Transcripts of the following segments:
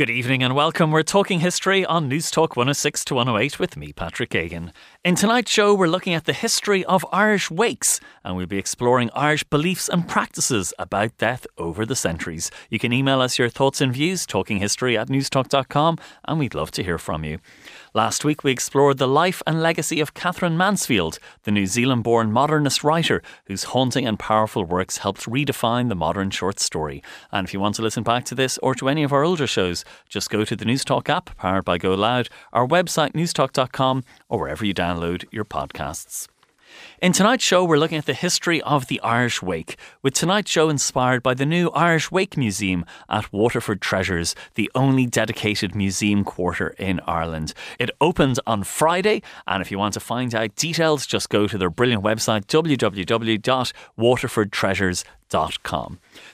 Good evening and welcome. We're talking history on News Talk 106 to 108 with me, Patrick Geoghegan. In tonight's show, we're looking at the history of Irish wakes and we'll be exploring Irish beliefs and practices about death over the centuries. You can email us your thoughts and views, talkinghistory at newstalk.com, and we'd love to hear from you. Last week, we explored the life and legacy of Katherine Mansfield, the New Zealand born modernist writer whose haunting and powerful works helped redefine the modern short story. And if you want to listen back to this or to any of our older shows, just go to the Newstalk app, powered by Go Loud, our website, newstalk.com, or wherever you download your podcasts. In tonight's show, we're looking at the history of the Irish Wake, with tonight's show inspired by the new Irish Wake Museum at Waterford Treasures, the only dedicated museum quarter in Ireland. It opened on Friday, and if you want to find out details, just go to their brilliant website www.waterfordtreasures.com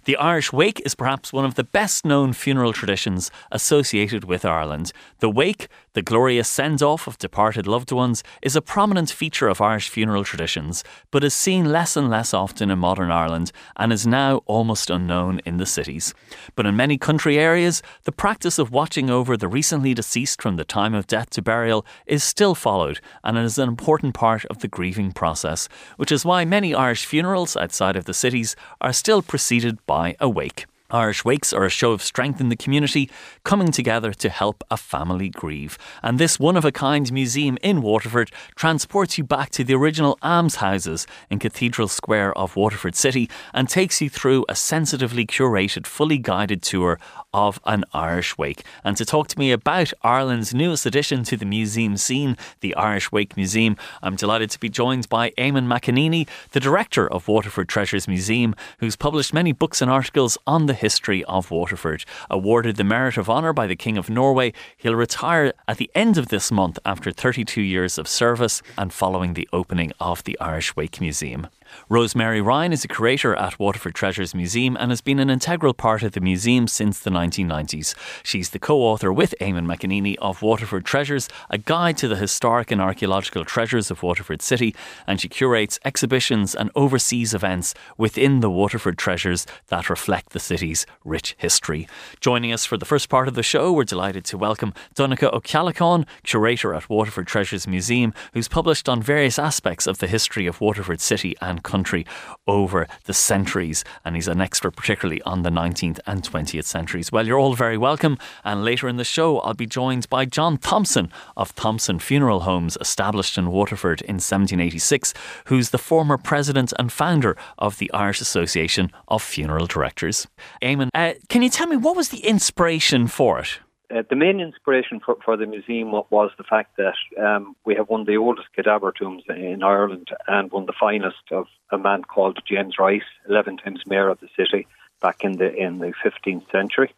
the Irish wake is perhaps one of the best known funeral traditions associated with Ireland. The wake, the glorious send off of departed loved ones, is a prominent feature of Irish funeral traditions, but is seen less and less often in modern Ireland and is now almost unknown in the cities. But in many country areas, the practice of watching over the recently deceased from the time of death to burial is still followed and is an important part of the grieving process, which is why many Irish funerals outside of the cities are still preceded by a wake. Irish Wakes are a show of strength in the community, coming together to help a family grieve. And this one of a kind museum in Waterford transports you back to the original almshouses in Cathedral Square of Waterford City and takes you through a sensitively curated, fully guided tour of an Irish Wake. And to talk to me about Ireland's newest addition to the museum scene, the Irish Wake Museum, I'm delighted to be joined by Eamon McEneaney, the director of Waterford Treasures Museum, who's published many books and articles on the history of Waterford. Awarded the Merit of Honour by the King of Norway, he'll retire at the end of this month after 32 years of service and following the opening of the Irish Wake Museum. Rosemary Ryan is a curator at Waterford Treasures Museum and has been an integral part of the museum since the 1990s. She's the co author with Eamon McEneaney of Waterford Treasures, a guide to the historic and archaeological treasures of Waterford City, and she curates exhibitions and oversees events within the Waterford Treasures that reflect the city's rich history. Joining us for the first part of the show, we're delighted to welcome Donncha O'Callaghan, curator at Waterford Treasures Museum, who's published on various aspects of the history of Waterford City and country over the centuries. And he's an expert, particularly on the 19th and 20th centuries. Well, you're all very welcome. And later in the show, I'll be joined by John Thompson of Thompson Funeral Homes, established in Waterford in 1786, who's the former president and founder of the Irish Association of Funeral Directors. Eamon, uh, can you tell me what was the inspiration for it? Uh, the main inspiration for, for the museum was the fact that um, we have one of the oldest cadaver tombs in Ireland and one of the finest of a man called James Rice, 11 times mayor of the city back in the in the 15th century.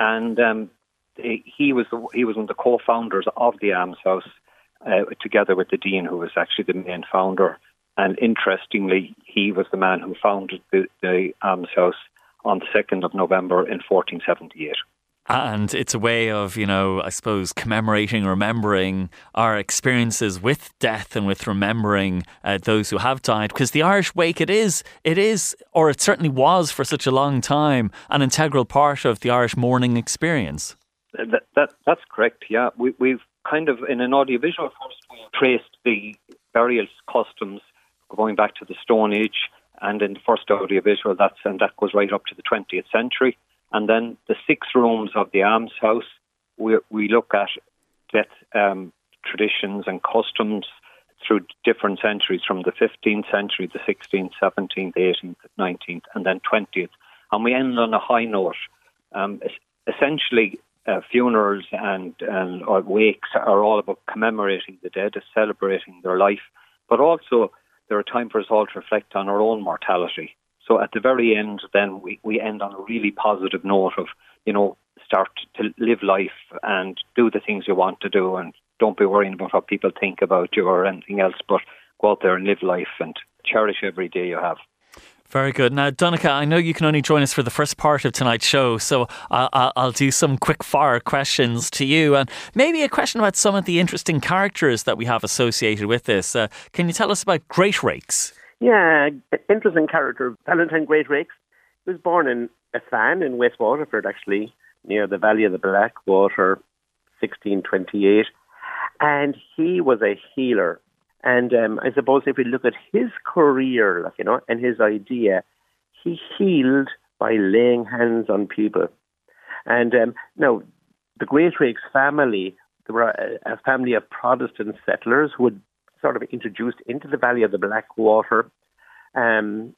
And um, he was the, he was one of the co-founders of the Almshouse, uh, together with the dean, who was actually the main founder. And interestingly, he was the man who founded the, the Almshouse on the 2nd of November in 1478. And it's a way of, you know, I suppose, commemorating, remembering our experiences with death and with remembering uh, those who have died. Because the Irish Wake, it is, it is, or it certainly was for such a long time, an integral part of the Irish mourning experience. That, that that's correct. Yeah, we, we've kind of in an audiovisual first we traced the burial customs going back to the Stone Age, and in the first audiovisual that's and that goes right up to the 20th century. And then the six rooms of the almshouse, we, we look at death um, traditions and customs through different centuries from the 15th century, the 16th, 17th, 18th, 19th, and then 20th. And we end on a high note. Um, essentially, uh, funerals and, and or wakes are all about commemorating the dead, celebrating their life, but also they're a time for us all to reflect on our own mortality. So at the very end, then we, we end on a really positive note of, you know, start to live life and do the things you want to do and don't be worrying about what people think about you or anything else, but go out there and live life and cherish every day you have. Very good. Now, Donncha, I know you can only join us for the first part of tonight's show, so I'll, I'll do some quick fire questions to you and maybe a question about some of the interesting characters that we have associated with this. Uh, can you tell us about Greatrakes? Yeah, interesting character. Valentine Greatrakes He was born in Affane in West Waterford, actually, near the Valley of the Blackwater, 1628. And he was a healer and um, I suppose if we look at his career, like you know, and his idea, he healed by laying hands on people. And um, now, the Greatrakes family, they were a, a family of Protestant settlers who had sort of introduced into the Valley of the Blackwater, um,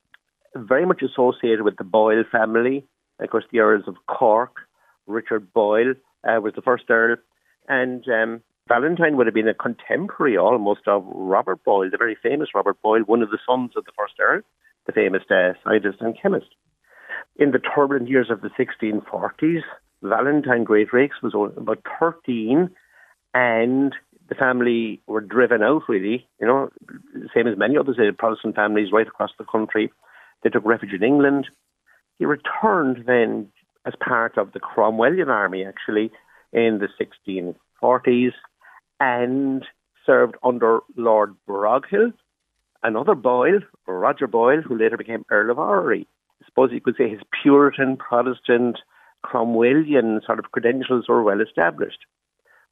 very much associated with the Boyle family. Of course, the Earls of Cork, Richard Boyle uh, was the first Earl, and um, Valentine would have been a contemporary almost of Robert Boyle, the very famous Robert Boyle, one of the sons of the first Earl, the famous uh, scientist and chemist. In the turbulent years of the 1640s, Valentine Greatrakes was about 13, and the family were driven out, really, you know, same as many other Protestant families right across the country. They took refuge in England. He returned then as part of the Cromwellian army, actually, in the 1640s and served under Lord Broghill, another Boyle, Roger Boyle, who later became Earl of Orrery. I suppose you could say his Puritan, Protestant, Cromwellian sort of credentials were well established.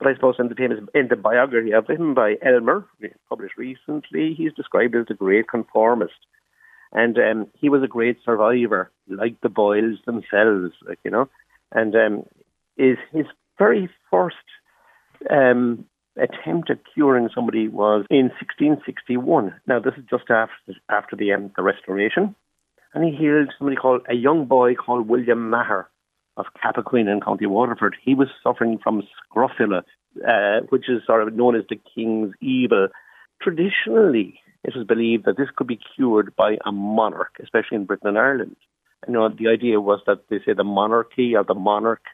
But I suppose in the famous in the biography of him by Elmer, published recently, he's described as a great conformist. And um, he was a great survivor, like the Boyles themselves, like, you know. And um, is his very first um, attempt at curing somebody was in 1661. Now, this is just after after the, um, the Restoration, and he healed somebody called a young boy called William Maher of Cappoquin in County Waterford. He was suffering from scrofula, uh, which is sort of known as the king's evil. Traditionally, it was believed that this could be cured by a monarch, especially in Britain and Ireland. You know, the idea was that they say the monarchy or the monarch,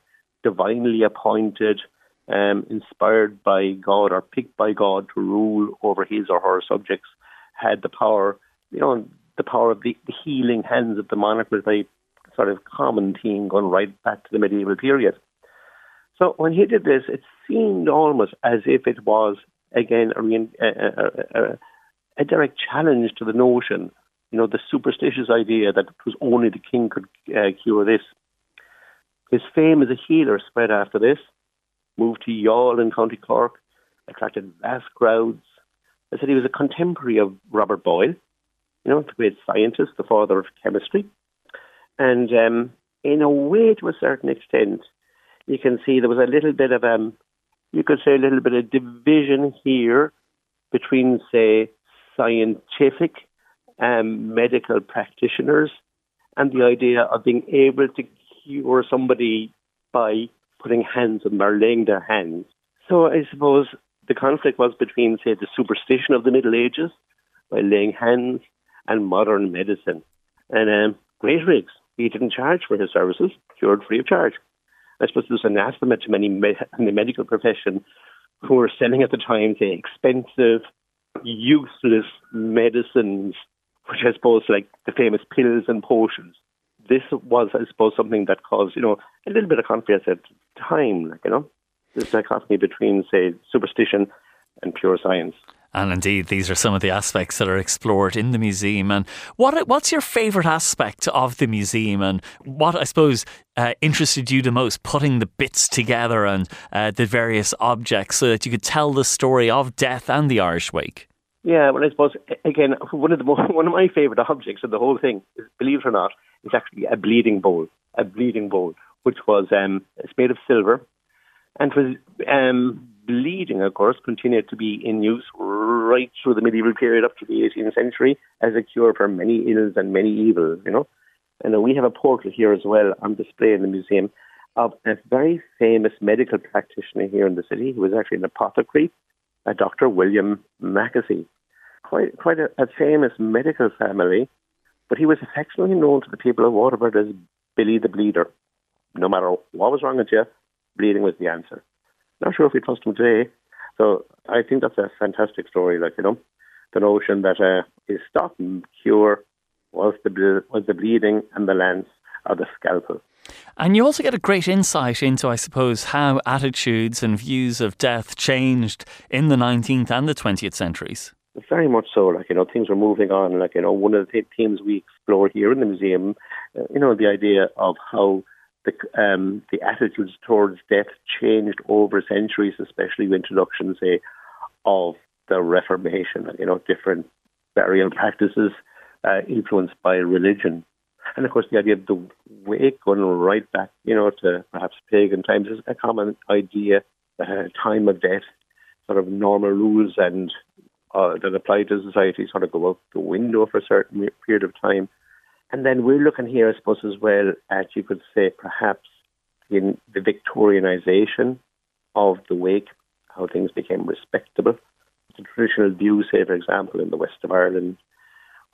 divinely appointed, um, inspired by God or picked by God to rule over his or her subjects, had the power, you know, the power of the, the healing hands of the monarch was a sort of common theme going right back to the medieval period. So when he did this, it seemed almost as if it was, again, a, a, a, a direct challenge to the notion, you know, the superstitious idea that it was only the king could uh, cure this. His fame as a healer spread after this moved to Youghal in County Cork, attracted vast crowds. I said he was a contemporary of Robert Boyle, you know, the great scientist, the father of chemistry. And um, in a way, to a certain extent, you can see there was a little bit of, um, you could say, a little bit of division here between, say, scientific um, medical practitioners and the idea of being able to cure somebody by putting hands on them or laying their hands. So I suppose the conflict was between, say, the superstition of the Middle Ages by laying hands and modern medicine. And um, Greatrakes, he didn't charge for his services, cured free of charge. I suppose there's anathema to many in the medical profession who were selling at the time, the expensive, useless medicines, which I suppose like the famous pills and potions this was, I suppose, something that caused, you know, a little bit of conflict at the time, like, you know, this dichotomy between, say, superstition and pure science. And indeed, these are some of the aspects that are explored in the museum. And what what's your favourite aspect of the museum, and what I suppose uh, interested you the most, putting the bits together and uh, the various objects, so that you could tell the story of death and the Irish Wake? Yeah, well, I suppose again one of the most, one of my favourite objects of the whole thing, is, believe it or not, is actually a bleeding bowl, a bleeding bowl, which was um, it's made of silver, and was um, bleeding, of course, continued to be in use right through the medieval period up to the 18th century as a cure for many ills and many evils, you know. And uh, we have a portrait here as well on display in the museum of a very famous medical practitioner here in the city who was actually an apothecary, a Dr. William Mackesy, quite quite a, a famous medical family, but he was affectionately known to the people of Waterford as Billy the Bleeder. No matter what was wrong with you, bleeding was the answer. Not sure if we trust him today. So I think that's a fantastic story. Like you know, the notion that uh, his stop and cure was the was the bleeding and the lance or the scalpel. And you also get a great insight into, I suppose, how attitudes and views of death changed in the 19th and the 20th centuries. Very much so. Like, you know, things were moving on. Like, you know, one of the themes we explore here in the museum, uh, you know, the idea of how the, um, the attitudes towards death changed over centuries, especially with introduction, say, of the Reformation, you know, different burial practices uh, influenced by religion. And of course, the idea of the wake going right back, you know, to perhaps pagan times is a common idea. Uh, time of death, sort of normal rules and uh, that apply to society sort of go out the window for a certain period of time. And then we're looking here, I suppose, as well at you could say perhaps in the Victorianization of the wake, how things became respectable. The traditional view, say, for example, in the west of Ireland,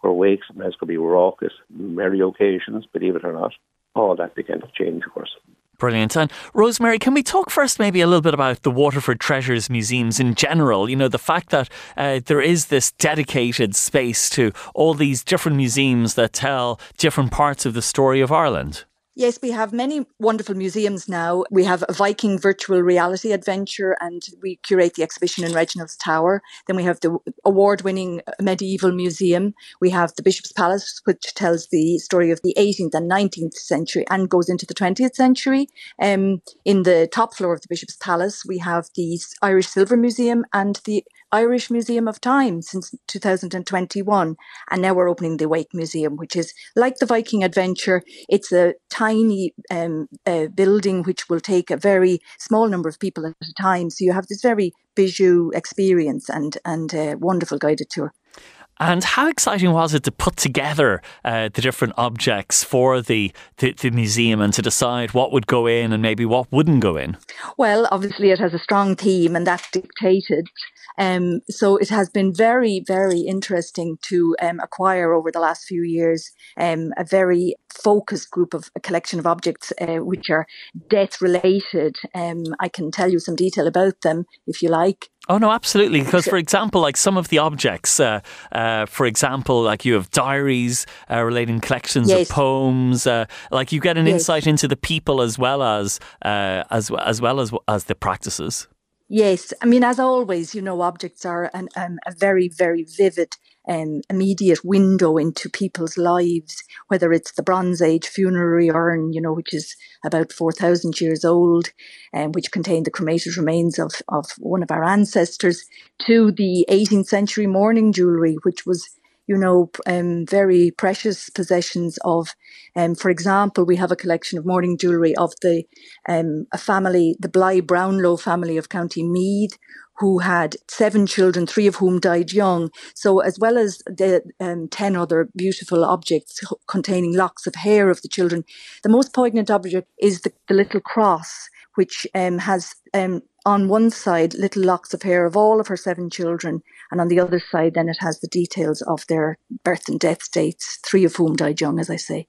where wakes sometimes could be raucous, merry occasions, believe it or not. All that began to change, of course. Brilliant. And Rosemary, can we talk first maybe a little bit about the Waterford Treasures Museums in general? You know, the fact that uh, there is this dedicated space to all these different museums that tell different parts of the story of Ireland. Yes, we have many wonderful museums now. We have a Viking virtual reality adventure and we curate the exhibition in Reginald's Tower. Then we have the award winning medieval museum. We have the Bishop's Palace, which tells the story of the 18th and 19th century and goes into the 20th century. Um, in the top floor of the Bishop's Palace, we have the Irish Silver Museum and the Irish Museum of Time since 2021. And now we're opening the Wake Museum, which is like the Viking Adventure. It's a tiny um, uh, building which will take a very small number of people at a time. So you have this very bijou experience and, and a wonderful guided tour. And how exciting was it to put together uh, the different objects for the, the, the museum and to decide what would go in and maybe what wouldn't go in? Well, obviously it has a strong theme, and that dictated um, so it has been very, very interesting to um, acquire over the last few years um, a very focused group of a collection of objects uh, which are death related. Um, I can tell you some detail about them if you like. Oh no, absolutely. Because, for example, like some of the objects, uh, uh, for example, like you have diaries uh, relating collections yes. of poems. Uh, like you get an yes. insight into the people as well as uh, as as well as as the practices. Yes, I mean, as always, you know, objects are an, um, a very, very vivid um, immediate window into people's lives, whether it's the Bronze Age funerary urn, you know, which is about 4,000 years old, and um, which contained the cremated remains of, of one of our ancestors, to the 18th century mourning jewellery, which was you know, um, very precious possessions of, um, for example, we have a collection of mourning jewellery of the, um, a family, the Bly Brownlow family of County Meath, who had seven children, three of whom died young. So, as well as the um, 10 other beautiful objects containing locks of hair of the children, the most poignant object is the, the little cross, which um, has um, on one side little locks of hair of all of her seven children, and on the other side, then it has the details of their birth and death dates, three of whom died young, as I say.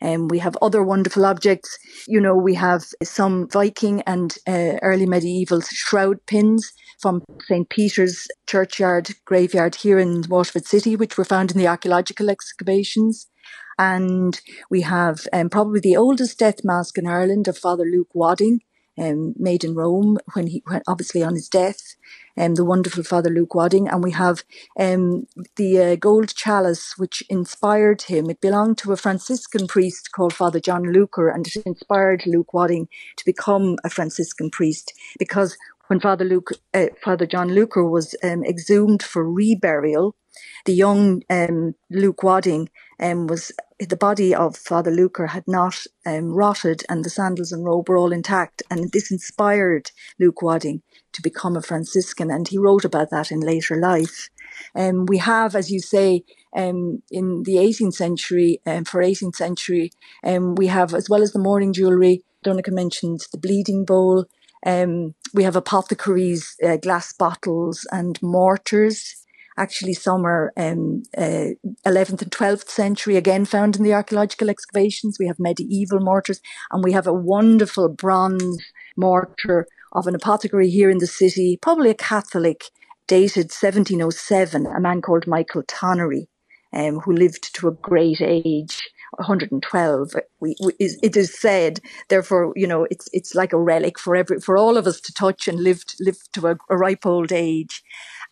And um, we have other wonderful objects. You know, we have some Viking and uh, early medieval shroud pins from St. Peter's churchyard graveyard here in Waterford City, which were found in the archaeological excavations. And we have um, probably the oldest death mask in Ireland of Father Luke Wadding, um, made in Rome when he went obviously on his death. Um, the wonderful Father Luke Wadding, and we have um, the uh, gold chalice which inspired him. It belonged to a Franciscan priest called Father John Luker, and it inspired Luke Wadding to become a Franciscan priest because when Father Luke, uh, Father John Luker was um, exhumed for reburial, the young um, Luke Wadding um, was the body of Father Luker had not um, rotted, and the sandals and robe were all intact, and this inspired Luke Wadding to become a Franciscan, and he wrote about that in later life. Um, we have, as you say, um, in the 18th century, um, for 18th century, um, we have, as well as the mourning jewellery, Donncha mentioned the bleeding bowl, um, we have apothecaries, uh, glass bottles and mortars. Actually, some are um, uh, 11th and 12th century, again found in the archaeological excavations. We have medieval mortars, and we have a wonderful bronze mortar of an apothecary here in the city, probably a Catholic, dated 1707, a man called Michael Tonnery, um, who lived to a great age. 112 we, we, it is said therefore you know it's it's like a relic for every for all of us to touch and live live to a, a ripe old age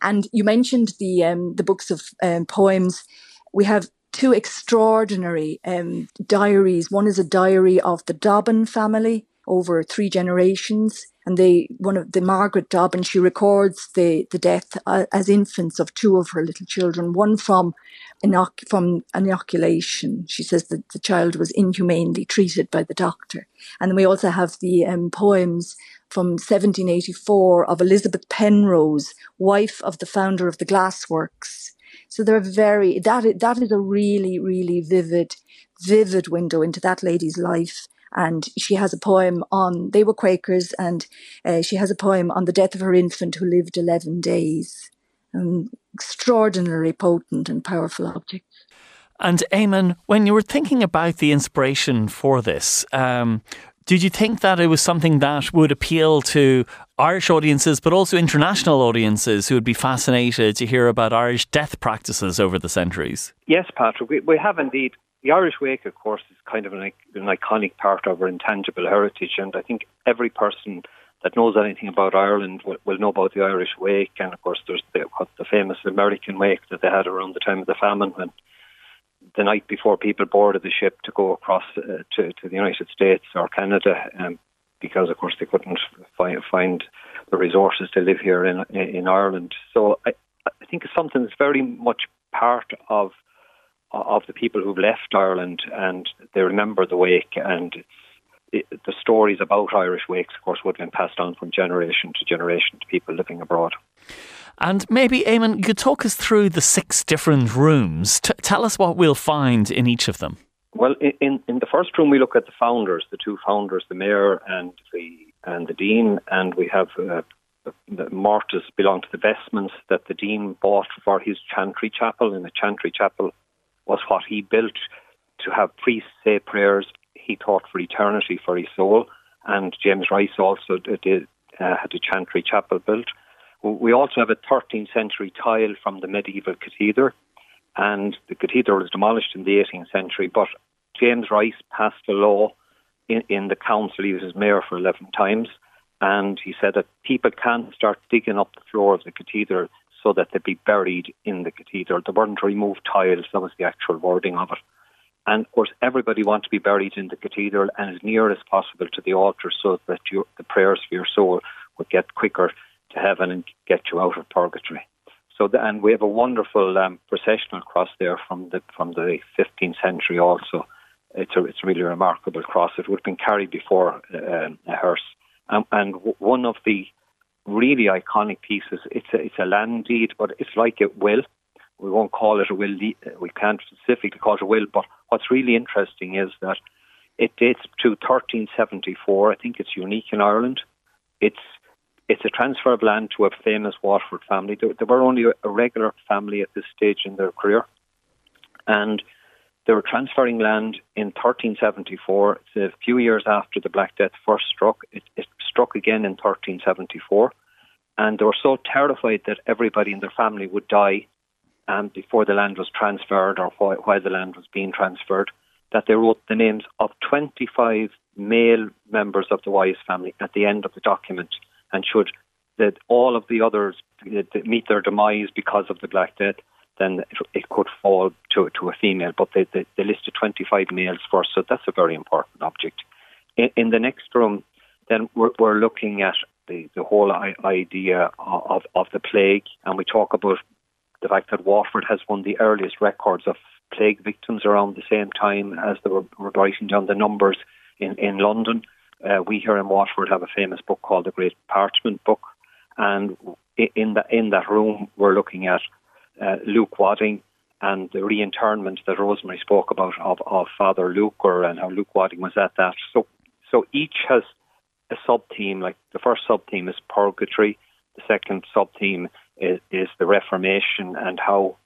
and you mentioned the um, the books of um, poems we have two extraordinary um, diaries one is a diary of the Dobbin family over three generations and they one of the Margaret Dobbin she records the the death uh, as infants of two of her little children one from inoc- from inoculation. She says that the child was inhumanely treated by the doctor. And then we also have the um, poems from 1784 of Elizabeth Penrose, wife of the founder of the Glassworks. So they're very, that, that is a really, really vivid, vivid window into that lady's life. And she has a poem on, they were Quakers, and uh, she has a poem on the death of her infant who lived 11 days. Um, extraordinarily potent and powerful objects. And Eamon, when you were thinking about the inspiration for this, um, did you think that it was something that would appeal to Irish audiences, but also international audiences who would be fascinated to hear about Irish death practices over the centuries? Yes, Patrick, we, we have indeed. The Irish Wake, of course, is kind of an, an iconic part of our intangible heritage, and I think every person that knows anything about Ireland will, will know about the Irish Wake, and of course there's the, the famous American Wake that they had around the time of the famine when the night before people boarded the ship to go across uh, to, to the United States or Canada, um, because of course they couldn't find, find the resources to live here in in Ireland. So I, I think it's something that's very much part of of the people who've left Ireland, and they remember the wake, and it's the stories about Irish wakes, of course, would have been passed on from generation to generation to people living abroad. And maybe, Eamon, you could talk us through the six different rooms. T- tell us what we'll find in each of them. Well, in, in the first room, we look at the founders, the two founders, the mayor and the and the dean, and we have uh, the mortars belong to the vestments that the dean bought for his chantry chapel. And the chantry chapel was what he built to have priests say prayers he thought for eternity for his soul. And James Rice also did, uh, had a chantry chapel built. We also have a 13th century tile from the medieval cathedral, and the cathedral was demolished in the 18th century. But James Rice passed a law in, in the council. He was mayor for 11 times, and he said that people can't start digging up the floor of the cathedral so that they'd be buried in the cathedral. They weren't to remove tiles, that was the actual wording of it. And of course, everybody wants to be buried in the cathedral and as near as possible to the altar so that your, the prayers for your soul would get quicker to heaven and get you out of purgatory. So, the, and we have a wonderful um, processional cross there from the from the 15th century. Also, it's a it's a really remarkable cross. It would have been carried before uh, a hearse, um, and w- one of the really iconic pieces. It's a, it's a land deed, but it's like a will we won't call it a will. We can't specifically call it a will. But what's really interesting is that it dates to 1374. I think it's unique in Ireland. It's it's a transfer of land to a famous Waterford family. They, they were only a regular family at this stage in their career, and they were transferring land in 1374. It's a few years after the Black Death first struck. It, it struck again in 1374, and they were so terrified that everybody in their family would die um, before the land was transferred or why, while the land was being transferred, that they wrote the names of 25 male members of the Wyse family at the end of the document. And should that all of the others meet their demise because of the Black Death, then it, could fall to, to a female. But they, they, they, listed 25 males first, so that's a very important object. In, in the next room, then we're, we're looking at the, the whole idea of, of the plague, and we talk about the fact that Waterford has one of the earliest records of plague victims around the same time as they were, were writing down the numbers in, in London. Uh, we here in Waterford have a famous book called the Great Parchment Book, and in that in that room we're looking at uh, Luke Wadding and the reinterment that Rosemary spoke about of, of Father Luke, or and how Luke Wadding was at that. So so each has a sub theme. Like the first sub theme is purgatory, the second sub theme is, is the Reformation and how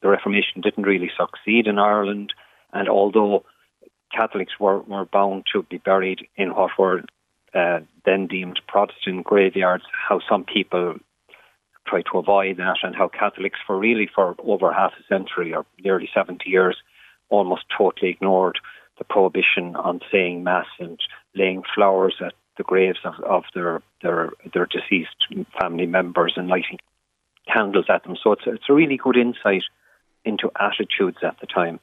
the Reformation didn't really succeed in Ireland. And although Catholics were, were bound to be buried in what were uh, then deemed Protestant graveyards, how some people tried to avoid that, and how Catholics, for really for over half a century or nearly 70 years, almost totally ignored the prohibition on saying Mass and laying flowers at the graves of, of their, their their deceased family members and lighting candles at them. So it's, it's a really good insight into attitudes at the time.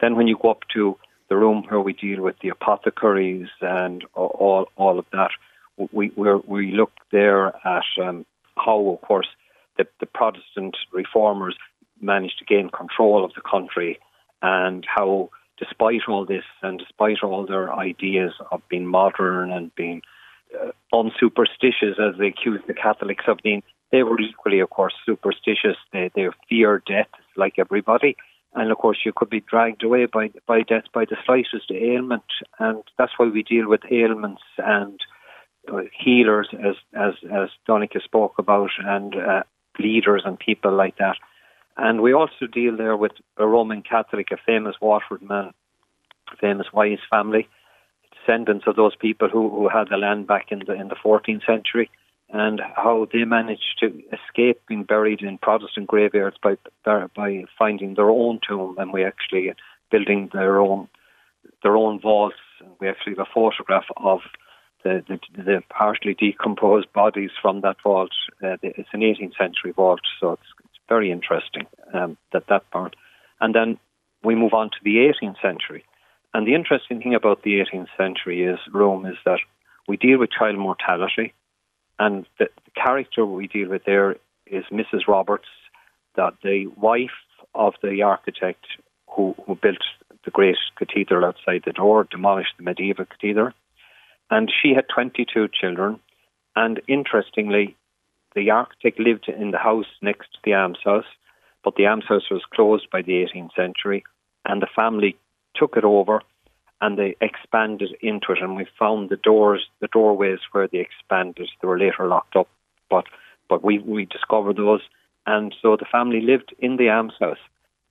Then when you go up to the room where we deal with the apothecaries and all all of that, we we look there at um, how, of course, the, the Protestant reformers managed to gain control of the country, and how, despite all this and despite all their ideas of being modern and being uh, unsuperstitious, as they accused the Catholics of being, they were equally, of course, superstitious. They, they feared death like everybody. And of course, you could be dragged away by, by death by the slightest ailment. And that's why we deal with ailments and uh, healers, as, as, as Donncha spoke about, and uh, leaders and people like that. And we also deal there with a Roman Catholic, a famous Waterford man, famous Wyse family, descendants of those people who, who had the land back in the in the 14th century and how they managed to escape being buried in Protestant graveyards by by finding their own tomb, and we actually building their own their own vaults. We actually have a photograph of the, the, the partially decomposed bodies from that vault. Uh, it's an 18th century vault, so it's, it's very interesting um, that that part. And then we move on to the 18th century. And the interesting thing about the 18th century is Rome is that we deal with child mortality and the, the character we deal with there is Mrs. Roberts, that the wife of the architect who, who built the great cathedral outside the door, demolished the medieval cathedral. And she had 22 children. And interestingly, the architect lived in the house next to the almshouse, but the almshouse was closed by the 18th century, and the family took it over and they expanded into it. And we found the doors, the doorways where they expanded, they were later locked up, but but we we discovered those, and so the family lived in the almshouse,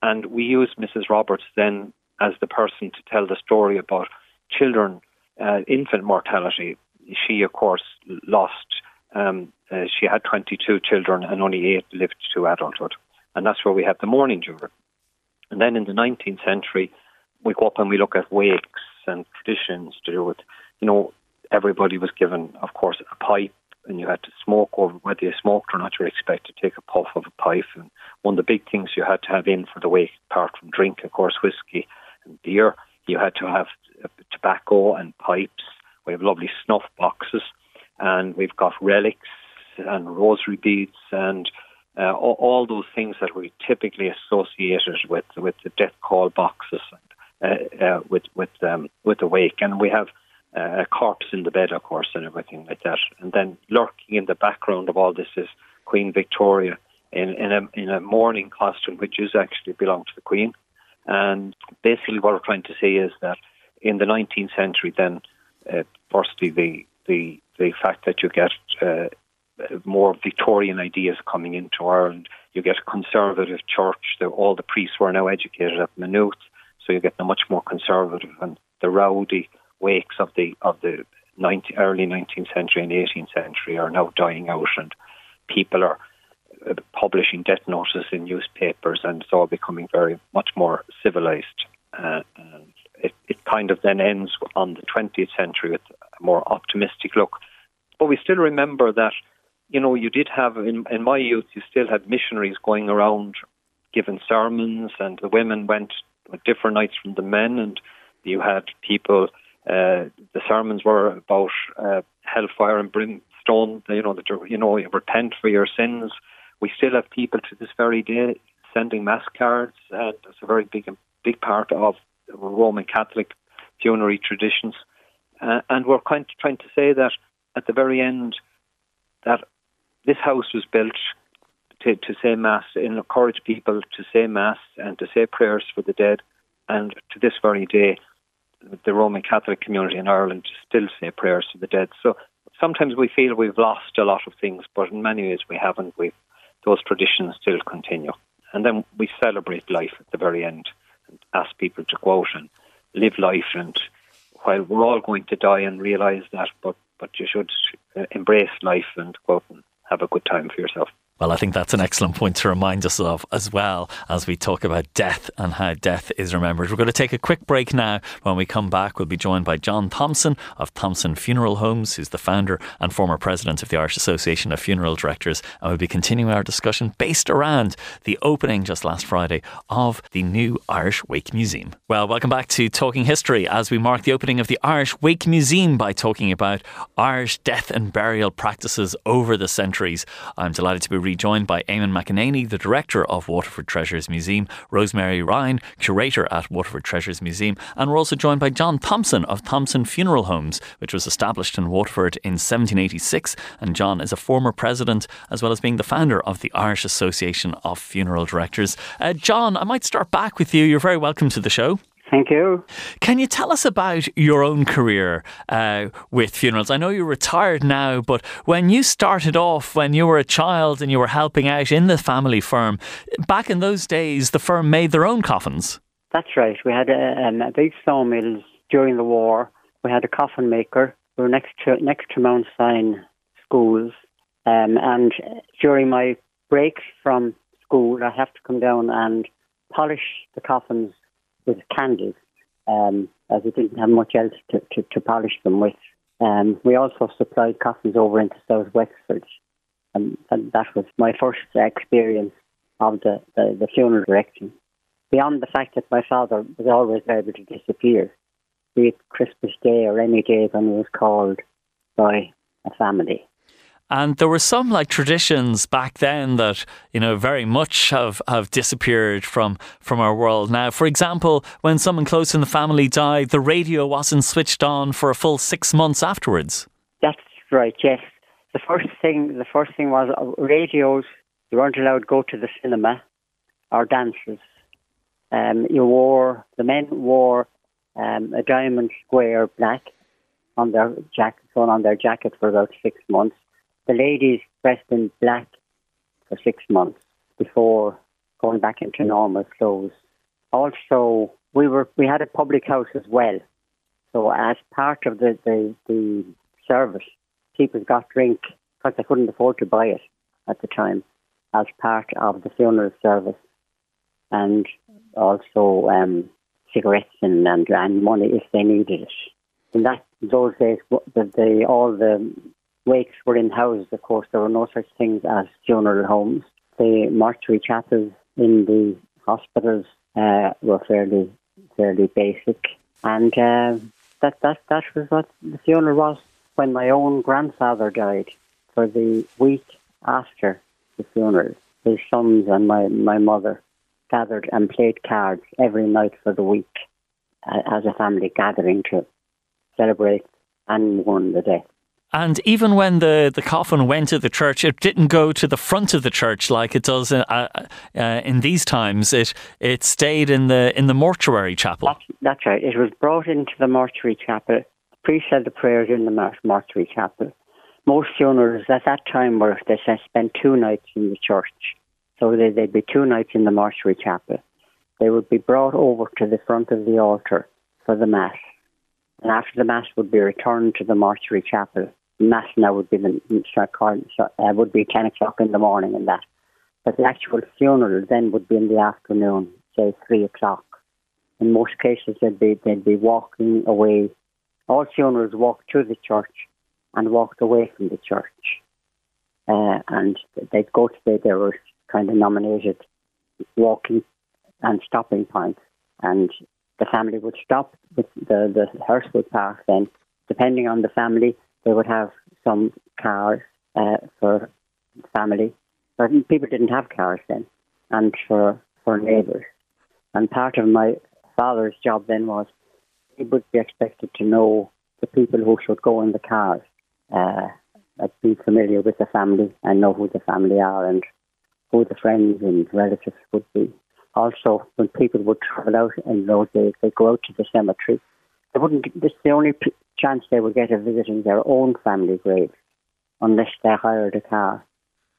and we used Mrs. Roberts then as the person to tell the story about children, uh, infant mortality. She, of course, lost. Um, uh, she had 22 children, and only eight lived to adulthood, and that's where we have the mourning jury. And then in the 19th century, we go up and we look at wakes and traditions to do with, you know, everybody was given, of course, a pipe and you had to smoke over whether you smoked or not, you were expected to take a puff of a pipe. And one of the big things you had to have in for the wake, apart from drink, of course, whiskey and beer, you had to have tobacco and pipes. We have lovely snuff boxes, and we've got relics and rosary beads and uh, all, all, those things that we typically associated with with the death call boxes uh, uh, with with um, with the wake, and we have uh, a corpse in the bed, of course, and everything like that. And then lurking in the background of all this is Queen Victoria in in a in a mourning costume, which is actually belonged to the Queen. And basically, what we're trying to say is that in the 19th century, then uh, firstly the the the fact that you get uh, more Victorian ideas coming into Ireland, you get a conservative church. All the priests were now educated at Maynooth so you're getting a much more conservative and the rowdy wakes of the of the 19, early 19th century and 18th century are now dying out, and people are uh, publishing death notices in newspapers, and it's all becoming very much more civilized. Uh, and it, it kind of then ends on the 20th century with a more optimistic look. But we still remember that, you know, you did have, in, in my youth, you still had missionaries going around giving sermons, and the women went different nights from the men, and you had people. Uh, the sermons were about uh, hellfire and brimstone. You know that you know repent for your sins. We still have people to this very day sending mass cards, and it's a very big big part of Roman Catholic funerary traditions. Uh, and we're kind of trying to say that at the very end, that this house was built to, to say Mass, and encourage people to say Mass and to say prayers for the dead. And to this very day, the Roman Catholic community in Ireland still say prayers for the dead. So sometimes we feel we've lost a lot of things, but in many ways we haven't. We've those traditions still continue. And then we celebrate life at the very end and ask people to go out and live life. And while we're all going to die and realize that, but, but you should uh, embrace life and go out and have a good time for yourself. Well, I think that's an excellent point to remind us of as well as we talk about death and how death is remembered. We're going to take a quick break now. When we come back, we'll be joined by John Thompson of Thompson Funeral Homes, who's the founder and former president of the Irish Association of Funeral Directors. And we'll be continuing our discussion based around the opening just last Friday of the new Irish Wake Museum. Well, welcome back to Talking History as we mark the opening of the Irish Wake Museum by talking about Irish death and burial practices over the centuries. I'm delighted to be rejoined by Eamon McEneaney, the director of Waterford Treasures Museum, Rosemary Ryan, curator at Waterford Treasures Museum, and we're also joined by John Thompson of Thompson Funeral Homes, which was established in Waterford in 1786. And John is a former president as well as being the founder of the Irish Association of Funeral Directors. Uh, John, I might start back with you. You're very welcome to the show. Thank you. Can you tell us about your own career uh, with funerals? I know you're retired now, but when you started off, when you were a child and you were helping out in the family firm, back in those days, the firm made their own coffins. That's right. We had a, um, a big sawmill during the war. We had a coffin maker. We were next to next to Mount Sion schools, um, and during my breaks from school, I have to come down and polish the coffins with candles, um, as we didn't have much else to, to, to polish them with. Um, we also supplied coffins over into South Wexford, um, and that was my first experience of the, the, the funeral direction. Beyond the fact that my father was always able to disappear, be it Christmas Day or any day when he was called by a family. And there were some like traditions back then that, you know, very much have, have disappeared from, from our world now. For example, when someone close in the family died, the radio wasn't switched on for a full six months afterwards. That's right, yes. The first thing the first thing was uh, radios, you weren't allowed to go to the cinema or dances. Um, you wore the men wore um, a diamond square black on their jacket, on their jacket for about six months the ladies dressed in black for six months before going back into normal clothes. Also, we were we had a public house as well. So as part of the, the, the service, people got drink because they couldn't afford to buy it at the time as part of the funeral service. And also um, cigarettes and, and, and money if they needed it. In that those days, the, the, all the wakes were in houses, of course. There were no such things as funeral homes. The mortuary chapels in the hospitals uh, were fairly fairly basic, and uh, that that that was what the funeral was. When my own grandfather died, for the week after the funeral, his sons and my my mother gathered and played cards every night for the week uh, as a family gathering to celebrate and mourn the death. And even when the, the coffin went to the church, it didn't go to the front of the church like it does in, uh, uh, in these times. It it stayed in the in the mortuary chapel. That's, that's right. It was brought into the mortuary chapel. The priest said the prayers in the mortuary chapel. Most funerals at that time were they spent two nights in the church, so they, they'd be two nights in the mortuary chapel. They would be brought over to the front of the altar for the mass, and after the mass would be returned to the mortuary chapel mass now would be the uh, would be ten o'clock in the morning and that. But the actual funeral then would be in the afternoon, say three o'clock. In most cases, they'd be they'd be walking away. All funerals walked to the church and walked away from the church, uh, and they'd go to the there were kind of nominated walking and stopping points, and the family would stop. The the, the hearse would park then, depending on the family they would have some cars uh, for family. But people didn't have cars then, and for for neighbours. And part of my father's job then was he would be expected to know the people who should go in the cars, uh, be familiar with the family and know who the family are and who the friends and relatives would be. Also, when people would travel out in those days, they'd go out to the cemetery. They wouldn't. This is the only chance they would get of visiting their own family grave unless they hired a car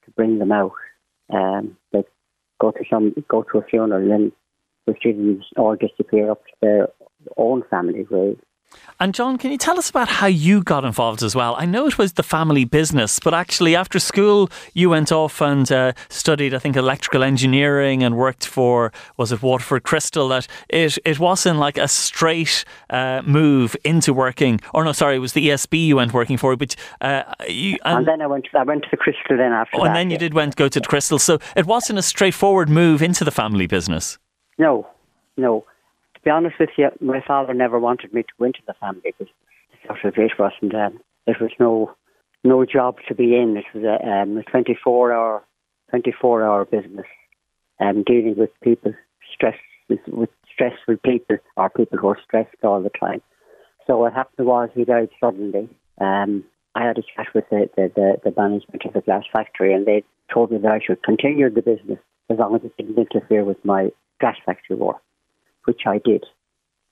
to bring them out Um, they go to some go to a funeral and then proceedings all disappear up to their own family grave. And John, can you tell us about how you got involved as well? I know it was the family business, but actually after school you went off and uh, studied, I think, electrical engineering and worked for was it Waterford Crystal? That it it wasn't like a straight uh, move into working, or no, sorry, it was the ESB you went working for, but uh, you, and, and, then I went to, I went to the Crystal then after. Oh, that, and then yeah. you did went go to the Crystal, so it wasn't a straightforward move into the family business. No, no to be honest with you, my father never wanted me to go into the family because sort of it wasn't. Um, there was no no job to be in. It was a, um, a 24 hour 24 hour business, um, dealing with people stressed with, with stressful people or people who are stressed all the time. So what happened was he died suddenly. Um, I had a chat with the, the, the, the management of the glass factory, and they told me that I should continue the business as long as it didn't interfere with my glass factory work which I did.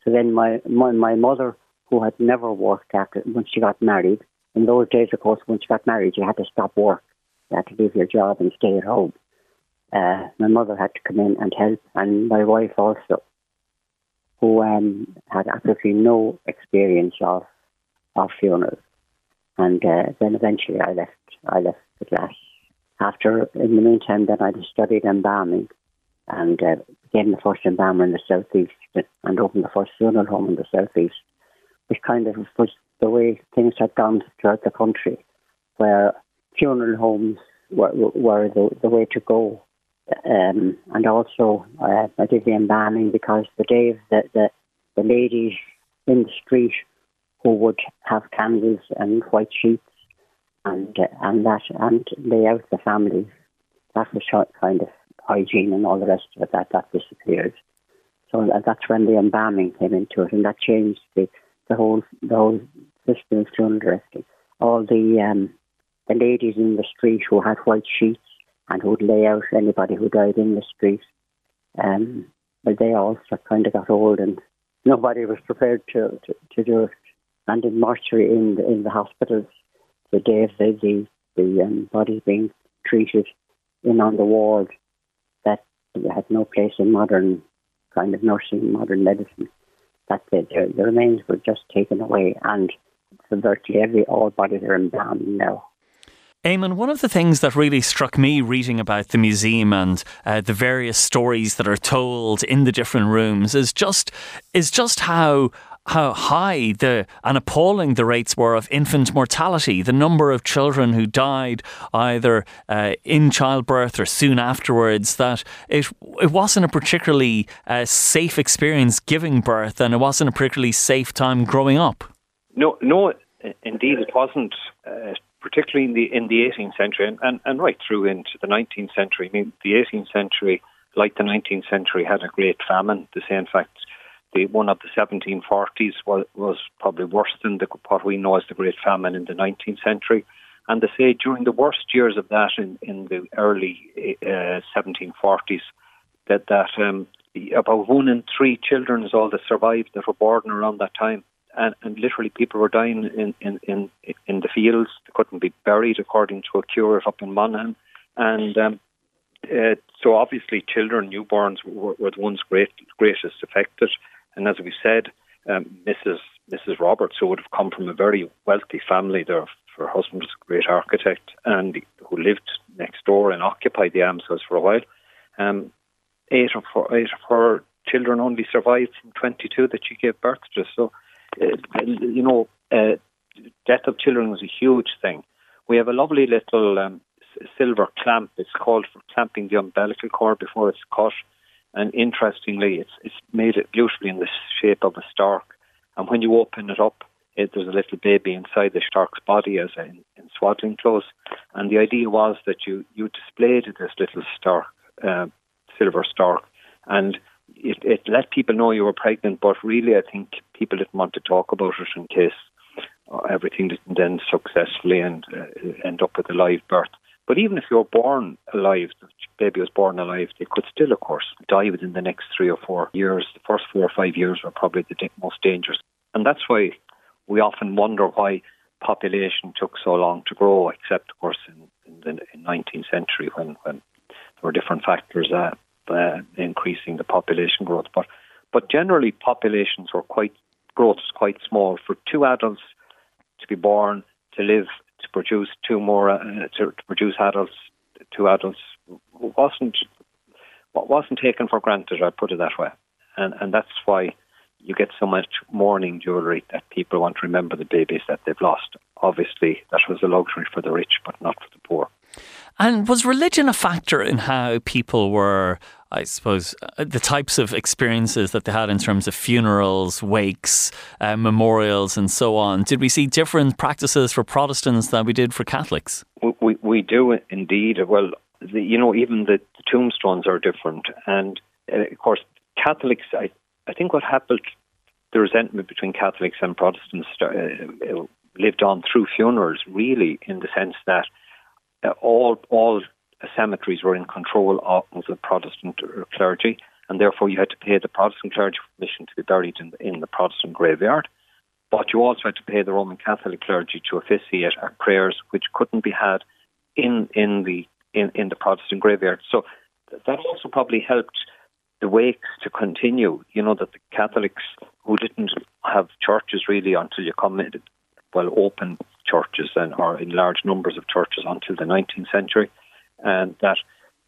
So then my, my, my mother, who had never worked after, when she got married, in those days, of course, when she got married, you had to stop work. You had to leave your job and stay at home. Uh, my mother had to come in and help, and my wife also, who um, had absolutely no experience of of funerals. And uh, then eventually, I left. I left the class. After, in the meantime, then I studied embalming, and uh, became the first embalmer in the southeast and opened the first funeral home in the southeast, which kind of was the way things had gone throughout the country, where funeral homes were, were the, the way to go. Um, and also, uh, I did the embalming because the day the, the, the ladies in the street who would have candles and white sheets and uh, and that and lay out the families, that was kind of hygiene and all the rest of it, that, that disappeared. So that's when the embalming came into it, and that changed the, the whole the whole system of funeral. All the um, the ladies in the street who had white sheets and who would lay out anybody who died in the street, um, well, they also kind of got old, and nobody was prepared to, to, to do it. And in mortuary in the, in the hospitals, the day of the the, the um, body being treated in on the ward, it had no place in modern kind of nursing, modern medicine. That's it. The, the remains were just taken away, and virtually every all bodies are embalmed now. Eamon, one of the things that really struck me reading about the museum and uh, the various stories that are told in the different rooms is just is just how how high the and appalling the rates were of infant mortality, the number of children who died either uh, in childbirth or soon afterwards. That it it wasn't a particularly uh, safe experience giving birth, and it wasn't a particularly safe time growing up. No, no, indeed, it wasn't. Uh, particularly in the in the 18th century and, and, and right through into the 19th century. I mean, the 18th century, like the 19th century, had a great famine. To say, in fact, the one of the 1740s was, was probably worse than the, what we know as the Great Famine in the 19th century. And they say during the worst years of that in, in the early uh, 1740s, that, that um, about one in three children is all that survived that were born around that time. And, and literally, people were dying in, in, in, in the fields. They couldn't be buried, according to a curate up in Monaghan. And um, uh, so, obviously, children, newborns, were, were the ones great, greatest affected. And as we said, um, Mrs. Mrs. Roberts, who would have come from a very wealthy family, her husband was a great architect, and who lived next door and occupied the almshouse for a while. Um, eight of her, eight of her children only survived from 22 that she gave birth to. So, uh, you know, uh, death of children was a huge thing. We have a lovely little um, silver clamp. It's called for clamping the umbilical cord before it's cut. And interestingly, it's it's made it beautifully in the shape of a stork. And when you open it up, it, there's a little baby inside the stork's body as in, in swaddling clothes. And the idea was that you you displayed this little stork, uh, silver stork, and it, it let people know you were pregnant. But really, I think people didn't want to talk about it in case everything didn't end successfully and uh, end up with a live birth. But even if you're born alive, baby was born alive, they could still, of course, die within the next three or four years. The first four or five years were probably the most dangerous. And that's why we often wonder why population took so long to grow, except, of course, in, in the in 19th century when, when there were different factors uh, uh, increasing the population growth, but but generally populations were quite growth was quite small for two adults to be born to live to produce two more uh, to, to produce adults two adults wasn't wasn't taken for granted. I put it that way, and and that's why you get so much mourning jewellery that people want to remember the babies that they've lost. Obviously, that was a luxury for the rich, but not for the poor. And was religion a factor in how people were, I suppose, uh, the types of experiences that they had in terms of funerals, wakes, uh, memorials, and so on? Did we see different practices for Protestants than we did for Catholics? We, we, we do indeed. Well, the, you know, even the, the tombstones are different. And uh, of course, Catholics, I, I think what happened, the resentment between Catholics and Protestants uh, uh, lived on through funerals, really, in the sense that uh, all all cemeteries were in control of the Protestant clergy, and therefore you had to pay the Protestant clergy permission to be buried in the, in the Protestant graveyard. But you also had to pay the Roman Catholic clergy to officiate at prayers, which couldn't be had in in the in, in the Protestant graveyard. So that also probably helped the wakes to continue. You know that the Catholics who didn't have churches really until you come in, well, open churches and or in large numbers of churches until the 19th century, and that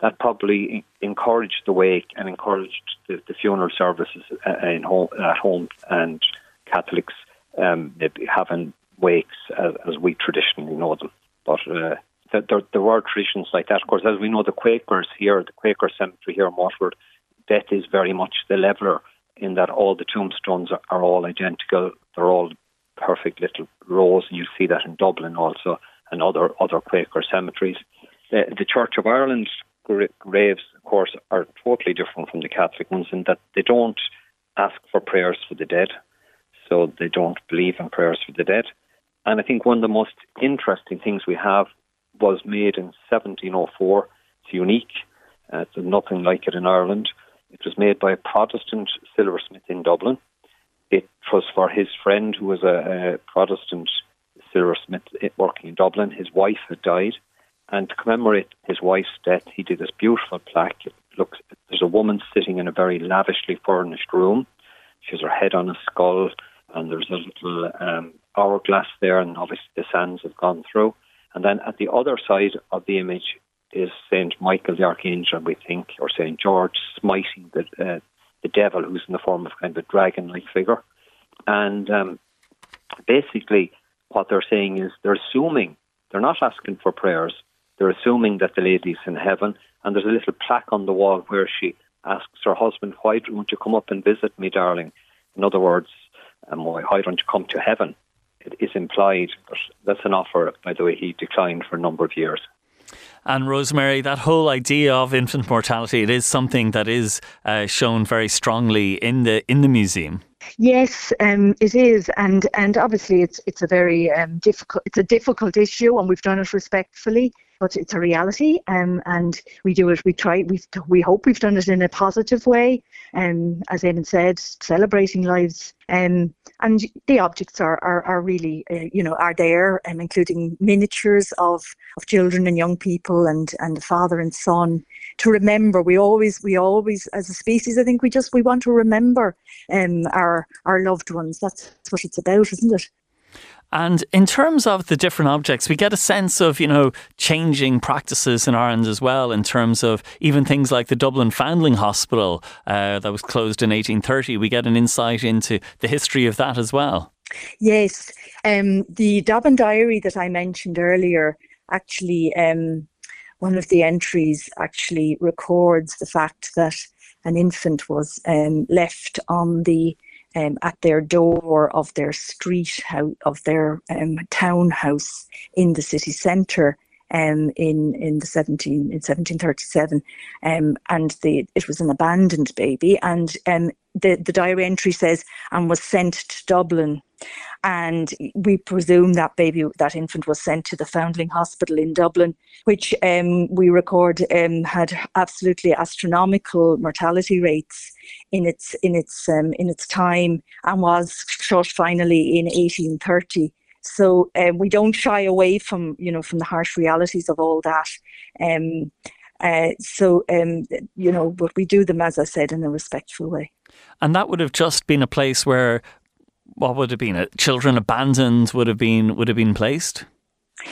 that probably encouraged the wake and encouraged the, the funeral services uh, in home, at home and Catholics um, having wakes as, as, we traditionally know them. But uh, there, there were traditions like that. Of course, as we know, the Quakers here, the Quaker cemetery here in Waterford, death is very much the leveller in that all the tombstones are, are all identical. They're all perfect little rows, and you see that in Dublin also and other other Quaker cemeteries. The, the Church of Ireland graves, of course, are totally different from the Catholic ones in that they don't ask for prayers for the dead, so they don't believe in prayers for the dead. And I think one of the most interesting things we have was made in 1704. It's unique. Uh, there's nothing like it in Ireland. It was made by a Protestant silversmith in Dublin. It was for his friend who was a, a Protestant silversmith working in Dublin. His wife had died, and to commemorate his wife's death, he did this beautiful plaque. It looks there's a woman sitting in a very lavishly furnished room. She has her head on a skull, and there's a little um, hourglass there, and obviously the sands have gone through. And then at the other side of the image is Saint Michael the Archangel, we think, or Saint George smiting the uh, the devil, who's in the form of kind of a dragon-like figure. And um, basically, what they're saying is they're assuming they're not asking for prayers. They're assuming that the lady's in heaven, and there's a little plaque on the wall where she asks her husband, "Why don't you come up and visit me, darling?" In other words, um, why don't you come to heaven? It is implied, but that's an offer, by the way, he declined for a number of years. And Rosemary, that whole idea of infant mortality, it is something that is uh, shown very strongly in the in the museum. Yes, um, it is, and and obviously it's it's a very um, difficult it's a difficult issue, and we've done it respectfully but it's a reality um, and we do it we try we, we hope we've done it in a positive way and um, as Eamon said celebrating lives um, and the objects are, are, are really uh, you know are there um, including miniatures of, of children and young people and and the father and son to remember. We always we always as a species I think we just we want to remember um, our our loved ones. That's what it's about isn't it and in terms of the different objects, we get a sense of, you know, changing practices in Ireland as well, in terms of even things like the Dublin Foundling Hospital uh, that was closed in 1830. We get an insight into the history of that as well. Yes. Um, the Dobbin Diary that I mentioned earlier actually, um, one of the entries actually records the fact that an infant was um, left on the um, at their door of their street of their um, townhouse in the city centre um, in in the 17 in 1737, um, and the it was an abandoned baby, and um, the the diary entry says and was sent to Dublin, and we presume that baby that infant was sent to the Foundling Hospital in Dublin, which um, we record um, had absolutely astronomical mortality rates in its in its um, in its time, and was shut finally in 1830 so um, we don't shy away from you know from the harsh realities of all that. Um, Uh, so, um, you know, but we do them, as I said, in a respectful way. And that would have just been a place where, what would have been? Children abandoned would have been would have been placed.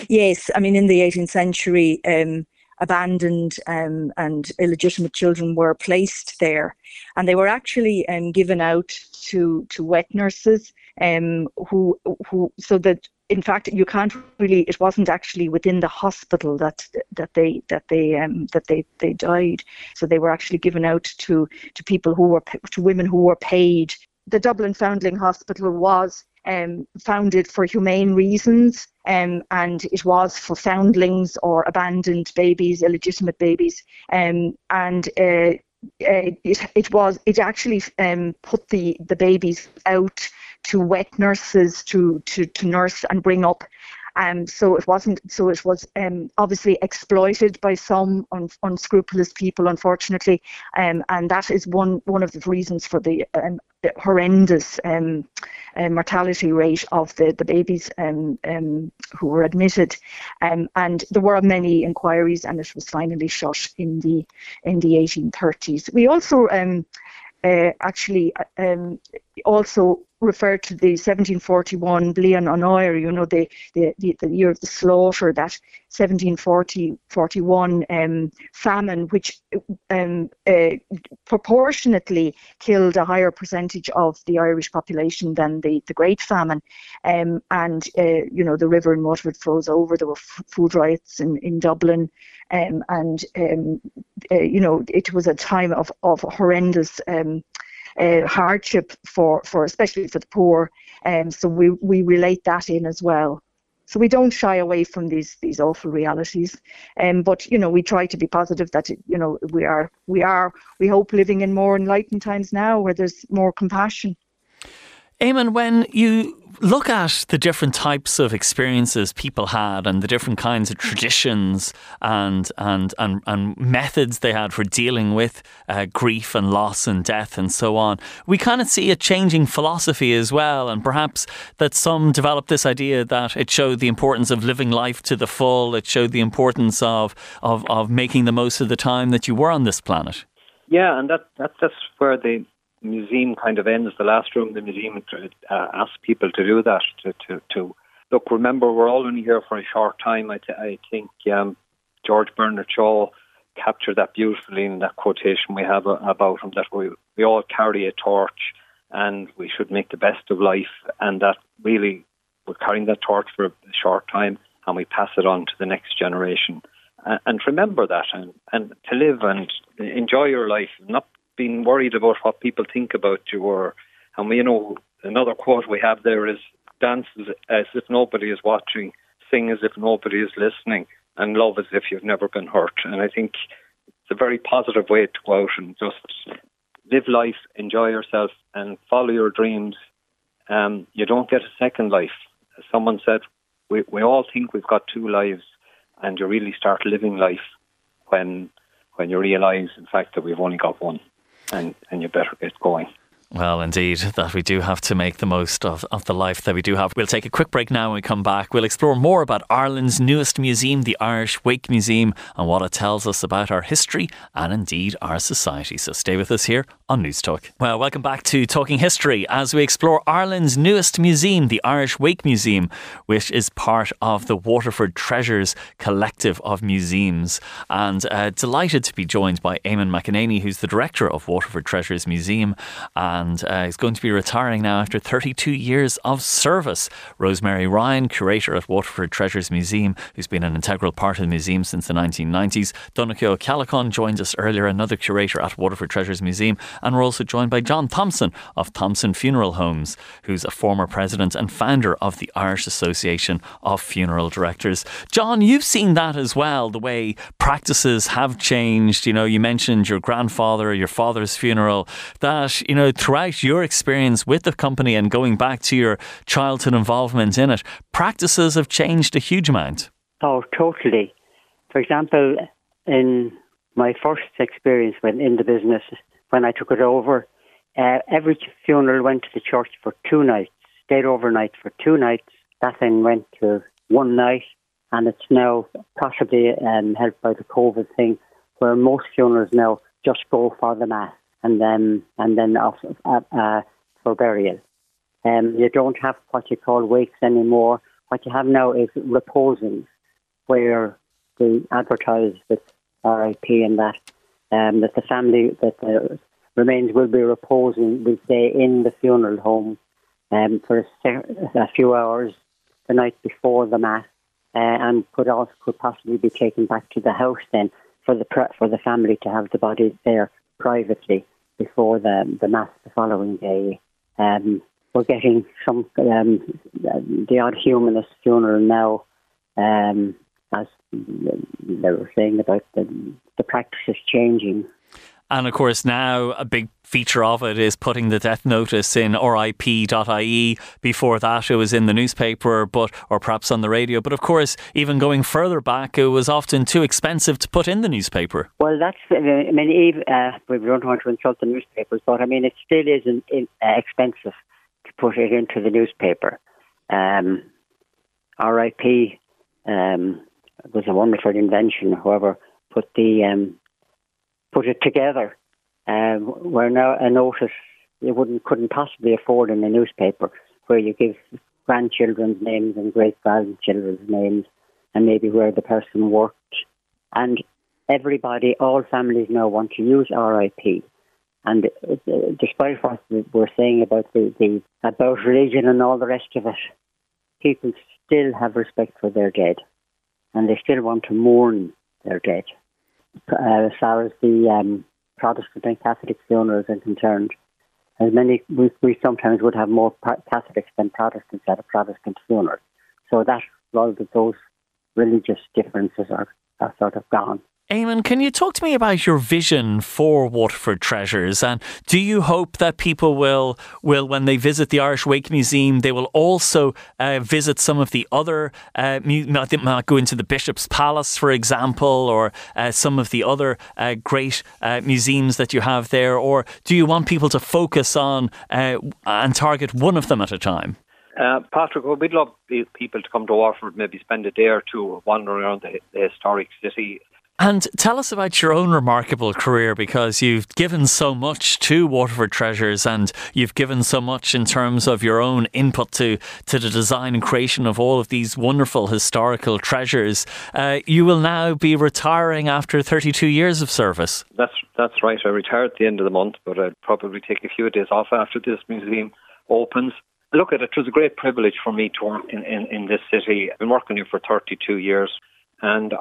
Yes, I mean in the 18th century, um, abandoned um, and illegitimate children were placed there, and they were actually um, given out to to wet nurses, um, who who so that in fact you can't really it wasn't actually within the hospital that that they that they um, that they they died. So they were actually given out to to people who were to women who were paid. The Dublin Foundling Hospital was um, founded for humane reasons, um, and it was for foundlings or abandoned babies, illegitimate babies, um, and uh, it, it was it actually um, put the, the babies out to wet nurses to, to, to nurse and bring up um, so it wasn't. So it was um, obviously exploited by some un- unscrupulous people, unfortunately, um, and that is one one of the reasons for the, um, the horrendous um, uh, mortality rate of the the babies um, who were admitted. and there were many inquiries, and it was finally shut in the in the 1830s. We also uh, actually um, also referred to the 1741 Bliain an Áir, you know, the, the, the, year of the slaughter, that 1740 41 um, famine, which um, uh, proportionately killed a higher percentage of the Irish population than the, the Great Famine. Um, and, uh, you know, the river in Waterford froze over, there were f- food riots in, in Dublin. Um, and um, uh, you know it was a time of, of horrendous um, uh, hardship for, for especially for the poor. Um, so we, we relate that in as well. So we don't shy away from these these awful realities, um, but you know we try to be positive that you know we are we are we hope living in more enlightened times now where there's more compassion. Eamon, when you look at the different types of experiences people had and the different kinds of traditions and and and, and methods they had for dealing with uh, grief and loss and death and so on, we kind of see a changing philosophy as well, and perhaps that some developed this idea that it showed the importance of living life to the full. It showed the importance of of, of making the most of the time that you were on this planet. Yeah, and that, that that's where the museum kind of ends the last room. The museum uh, asks people to do that. To, to, to look, remember, we're all only here for a short time. I, th- I think um, George Bernard Shaw captured that beautifully in that quotation we have uh, about him that we, we all carry a torch and we should make the best of life, and that really we're carrying that torch for a short time and we pass it on to the next generation. And remember that, and, and to live and enjoy your life, not being worried about what people think about you or and you know another quote we have there is dance as if nobody is watching sing as if nobody is listening and love as if you've never been hurt. And i think it's a very positive way to go out and just live life enjoy yourself and follow your dreams. Um, you don't get a second life. As someone said we, we all think we've got two lives and you really start living life when when you realize in fact that we've only got one and, and you better get going. Well, indeed, that we do have to make the most of, of the life that we do have. We'll take a quick break now when we come back. We'll explore more about Ireland's newest museum, the Irish Wake Museum, and what it tells us about our history and indeed our society. So stay with us here on Newstalk. Well, welcome back to Talking History as we explore Ireland's newest museum, the Irish Wake Museum, which is part of the Waterford Treasures collective of museums. And uh, delighted to be joined by Eamon McEneaney, who's the director of Waterford Treasures Museum. And uh, he's going to be retiring now after 32 years of service. Rosemary Ryan, curator at Waterford Treasures Museum, who's been an integral part of the museum since the 1990s. Donnchadh Ceallachain joined us earlier, another curator at Waterford Treasures Museum. And we're also joined by John Thompson of Thompson Funeral Homes, who's a former president and founder of the Irish Association of Funeral Directors. John, you've seen that as well, the way practices have changed. You know, you mentioned your grandfather, your father's funeral, that, you know, throughout your experience with the company and going back to your childhood involvement in it, practices have changed a huge amount. Oh, totally. For example, in my first experience when in the business, when I took it over, uh, every funeral went to the church for two nights, stayed overnight for two nights. That then went to one night, and it's now possibly um, helped by the COVID thing where most funerals now just go for the mass and then and then off, uh, uh, for burial. Um, you don't have what you call wakes anymore. What you have now is reposings, where they advertise with RIP and that um, that the family that the remains will be reposing will stay in the funeral home um, for a, a, few hours the night before the mass, uh, and could also could possibly be taken back to the house then for the for the family to have the bodies there privately before the the mass the following day. Um, we're getting some um, the odd humanist funeral now, um, as they were saying about the the practice is changing. And of course, now a big feature of it is putting the death notice in rip.ie. Before that, it was in the newspaper, but or perhaps on the radio. But of course, even going further back, it was often too expensive to put in the newspaper. Well, that's I mean, uh, we don't want to insult the newspapers, but I mean, it still is not uh, expensive to put it into the newspaper. Um, RIP um, was a wonderful invention. Whoever put the um, put it together. Um, where now a notice you wouldn't couldn't possibly afford in a newspaper, where you give grandchildren's names and great grandchildren's names, and maybe where the person worked, and everybody, all families now want to use RIP. And uh, despite what we're saying about the, the about religion and all the rest of it, people still have respect for their dead, and they still want to mourn their dead uh, as far as the um, Protestant and Catholic funerals are concerned. As many, we, we sometimes would have more Catholics than Protestants at a Protestant funeral. So that, all of those religious differences are, are sort of gone. Eamon, can you talk to me about your vision for Waterford Treasures? And do you hope that people will, will when they visit the Irish Wake Museum, they will also uh, visit some of the other, uh, might go into the Bishop's Palace, for example, or uh, some of the other uh, great uh, museums that you have there? Or do you want people to focus on uh, and target one of them at a time? Uh, Patrick, well, we'd love people to come to Waterford, maybe spend a day or two wandering around the, the historic city. And tell us about your own remarkable career because you've given so much to Waterford Treasures and you've given so much in terms of your own input to, to the design and creation of all of these wonderful historical treasures. Uh, you will now be retiring after 32 years of service. That's, that's right. I retire at the end of the month, but I'll probably take a few days off after this museum opens. Look it was a great privilege for me to work in, in, in this city. I've been working here for 32 years and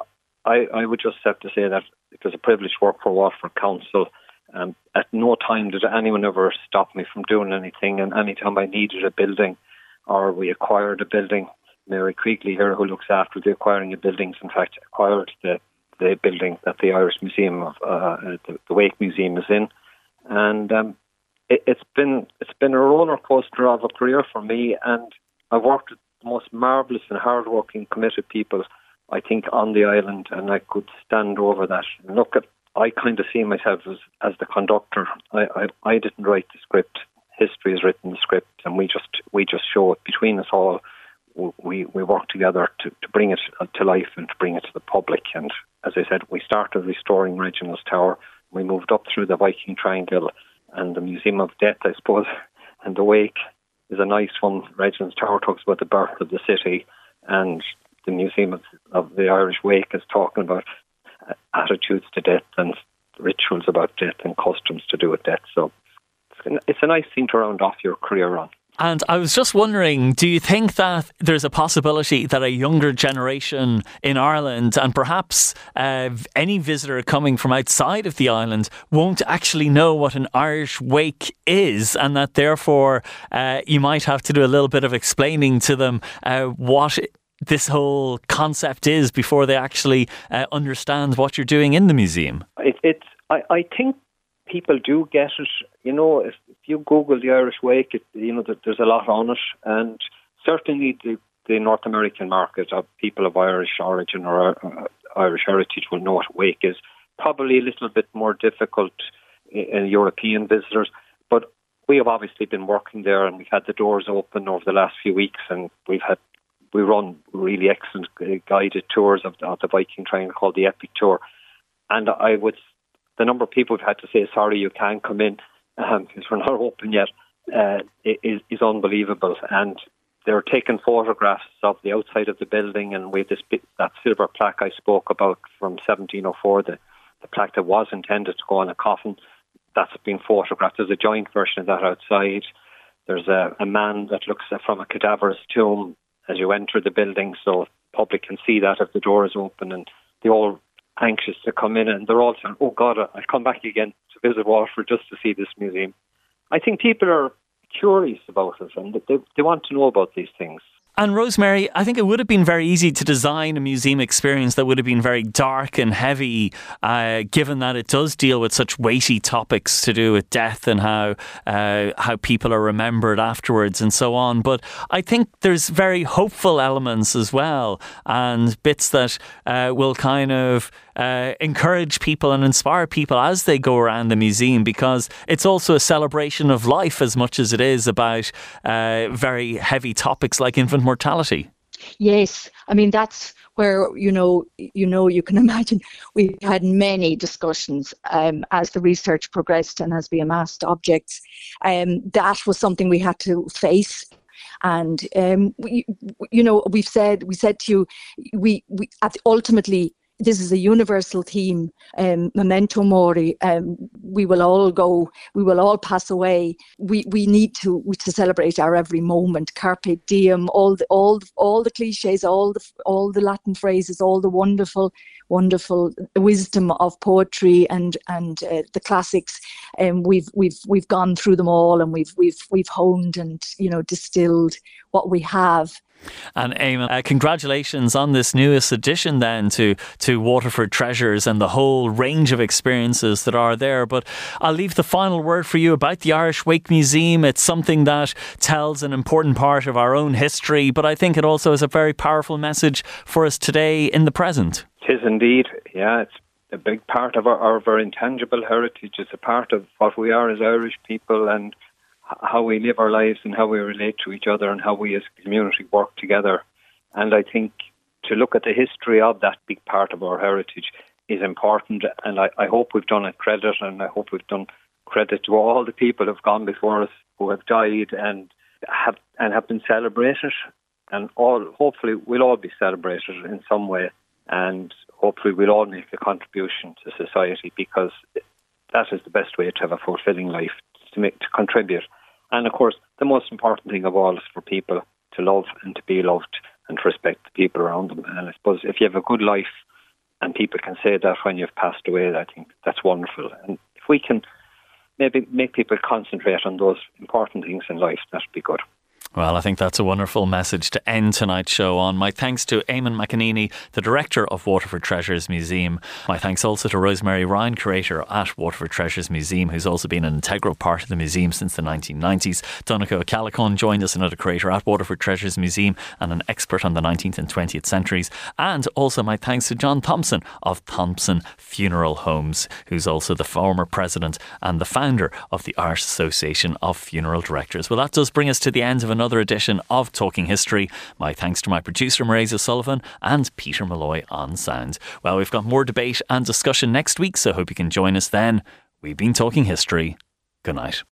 I, I would just have to say that it was a privilege to work for Waterford Council. Um, at no time did anyone ever stop me from doing anything. And any time I needed a building or we acquired a building, Mary Creakley here, who looks after the acquiring of buildings, in fact, acquired the, the building that the Irish Museum of uh, the, the, Wake Museum is in. And um, it, it's been it's been a roller coaster of a career for me, and I've worked with the most marvellous and hardworking, committed people I think, on the island, and I could stand over that look at. I kind of see myself as as the conductor. I, I I didn't write the script. History has written the script, and we just we just show it between us all. We we work together to, to bring it uh, to life and to bring it to the public. And as I said, we started restoring Reginald's Tower. We moved up through the Viking Triangle and the Museum of Death, I suppose, and the Wake is a nice one. Reginald's Tower talks about the birth of the city, and the Museum of, of the Irish Wake is talking about uh, attitudes to death and rituals about death and customs to do with death. So it's, it's a nice thing to round off your career on. And I was just wondering, do you think that there's a possibility that a younger generation in Ireland and perhaps uh, any visitor coming from outside of the island won't actually know what an Irish wake is, and that therefore uh, you might have to do a little bit of explaining to them uh, what this whole concept is before they actually uh, understand what you're doing in the museum? It, it's I, I think people do get it. You know, if, if you Google the Irish Wake, it, you know there's a lot on it, and certainly the, the North American market of people of Irish origin or uh, Irish heritage will know what Wake is. Probably a little bit more difficult in European visitors, but we have obviously been working there, and we've had the doors open over the last few weeks, and we've had we run really excellent uh, guided tours of, of the Viking Triangle called the Epic Tour. and I would the number of people who've had to say sorry, you can't come in um, because we're not open yet uh, is, is unbelievable. And they're taking photographs of the outside of the building, and with this bit, that silver plaque I spoke about from 1704, the, the plaque that was intended to go on a coffin, that's been photographed. There's a joint version of that outside. There's a, a man that looks from a cadaverous tomb as you enter the building, so public can see that if the door is open, and they're all anxious to come in, and they're all saying, "Oh God, I'll come back again to visit Waterford just to see this museum." I think people are curious about it, and they they want to know about these things. And Rosemary, I think it would have been very easy to design a museum experience that would have been very dark and heavy, uh, given that it does deal with such weighty topics to do with death and how uh, how people are remembered afterwards and so on. But I think there's very hopeful elements as well, and bits that uh, will kind of uh, encourage people and inspire people as they go around the museum because it's also a celebration of life as much as it is about uh, very heavy topics like infant mortality. Yes, I mean that's where you know you know you can imagine we had many discussions um, as the research progressed and as we amassed objects. Um, that was something we had to face and um, we, you know we've said we said to you we, we ultimately this is a universal theme, um, memento mori. Um, we will all go, we will all pass away. We we need to to celebrate our every moment. Carpe diem. All the all all the cliches, all the all the Latin phrases, all the wonderful wonderful wisdom of poetry and and uh, the classics. And um, we've we've we've gone through them all, and we've we've we've honed and you know distilled what we have and Eamon, uh, congratulations on this newest addition then to, to Waterford Treasures and the whole range of experiences that are there. But I'll leave the final word for you about the Irish Wake Museum. It's something that tells an important part of our own history, but I think it also is a very powerful message for us today in the present. It is indeed. Yeah, it's a big part of our, of our intangible heritage. It's a part of what we are as Irish people and how we live our lives and how we relate to each other and how we as a community work together. And I think to look at the history of that big part of our heritage is important. And I, I hope we've done it credit and I hope we've done credit to all the people who have gone before us who have died and have and have been celebrated. And all hopefully we'll all be celebrated in some way and hopefully we'll all make a contribution to society because that is the best way to have a fulfilling life to make to contribute and of course, the most important thing of all is for people to love and to be loved and to respect the people around them. And I suppose if you have a good life and people can say that when you've passed away, I think that's wonderful. And if we can maybe make people concentrate on those important things in life, that would be good. Well, I think that's a wonderful message to end tonight's show on. My thanks to Eamon McEneaney, the director of Waterford Treasures Museum. My thanks also to Rosemary Ryan, curator at Waterford Treasures Museum, who's also been an integral part of the museum since the 1990s. Donncha O'Callaghan joined us, another curator at Waterford Treasures Museum and an expert on the 19th and 20th centuries. And also my thanks to John Thompson of Thompson Funeral Homes, who's also the former president and the founder of the Irish Association of Funeral Directors. Well, that does bring us to the end of another edition of Talking History. My thanks to my producer, Marisa Sullivan, and Peter Malloy on sound. Well, we've got more debate and discussion next week, so hope you can join us then. We've been talking history. Good night.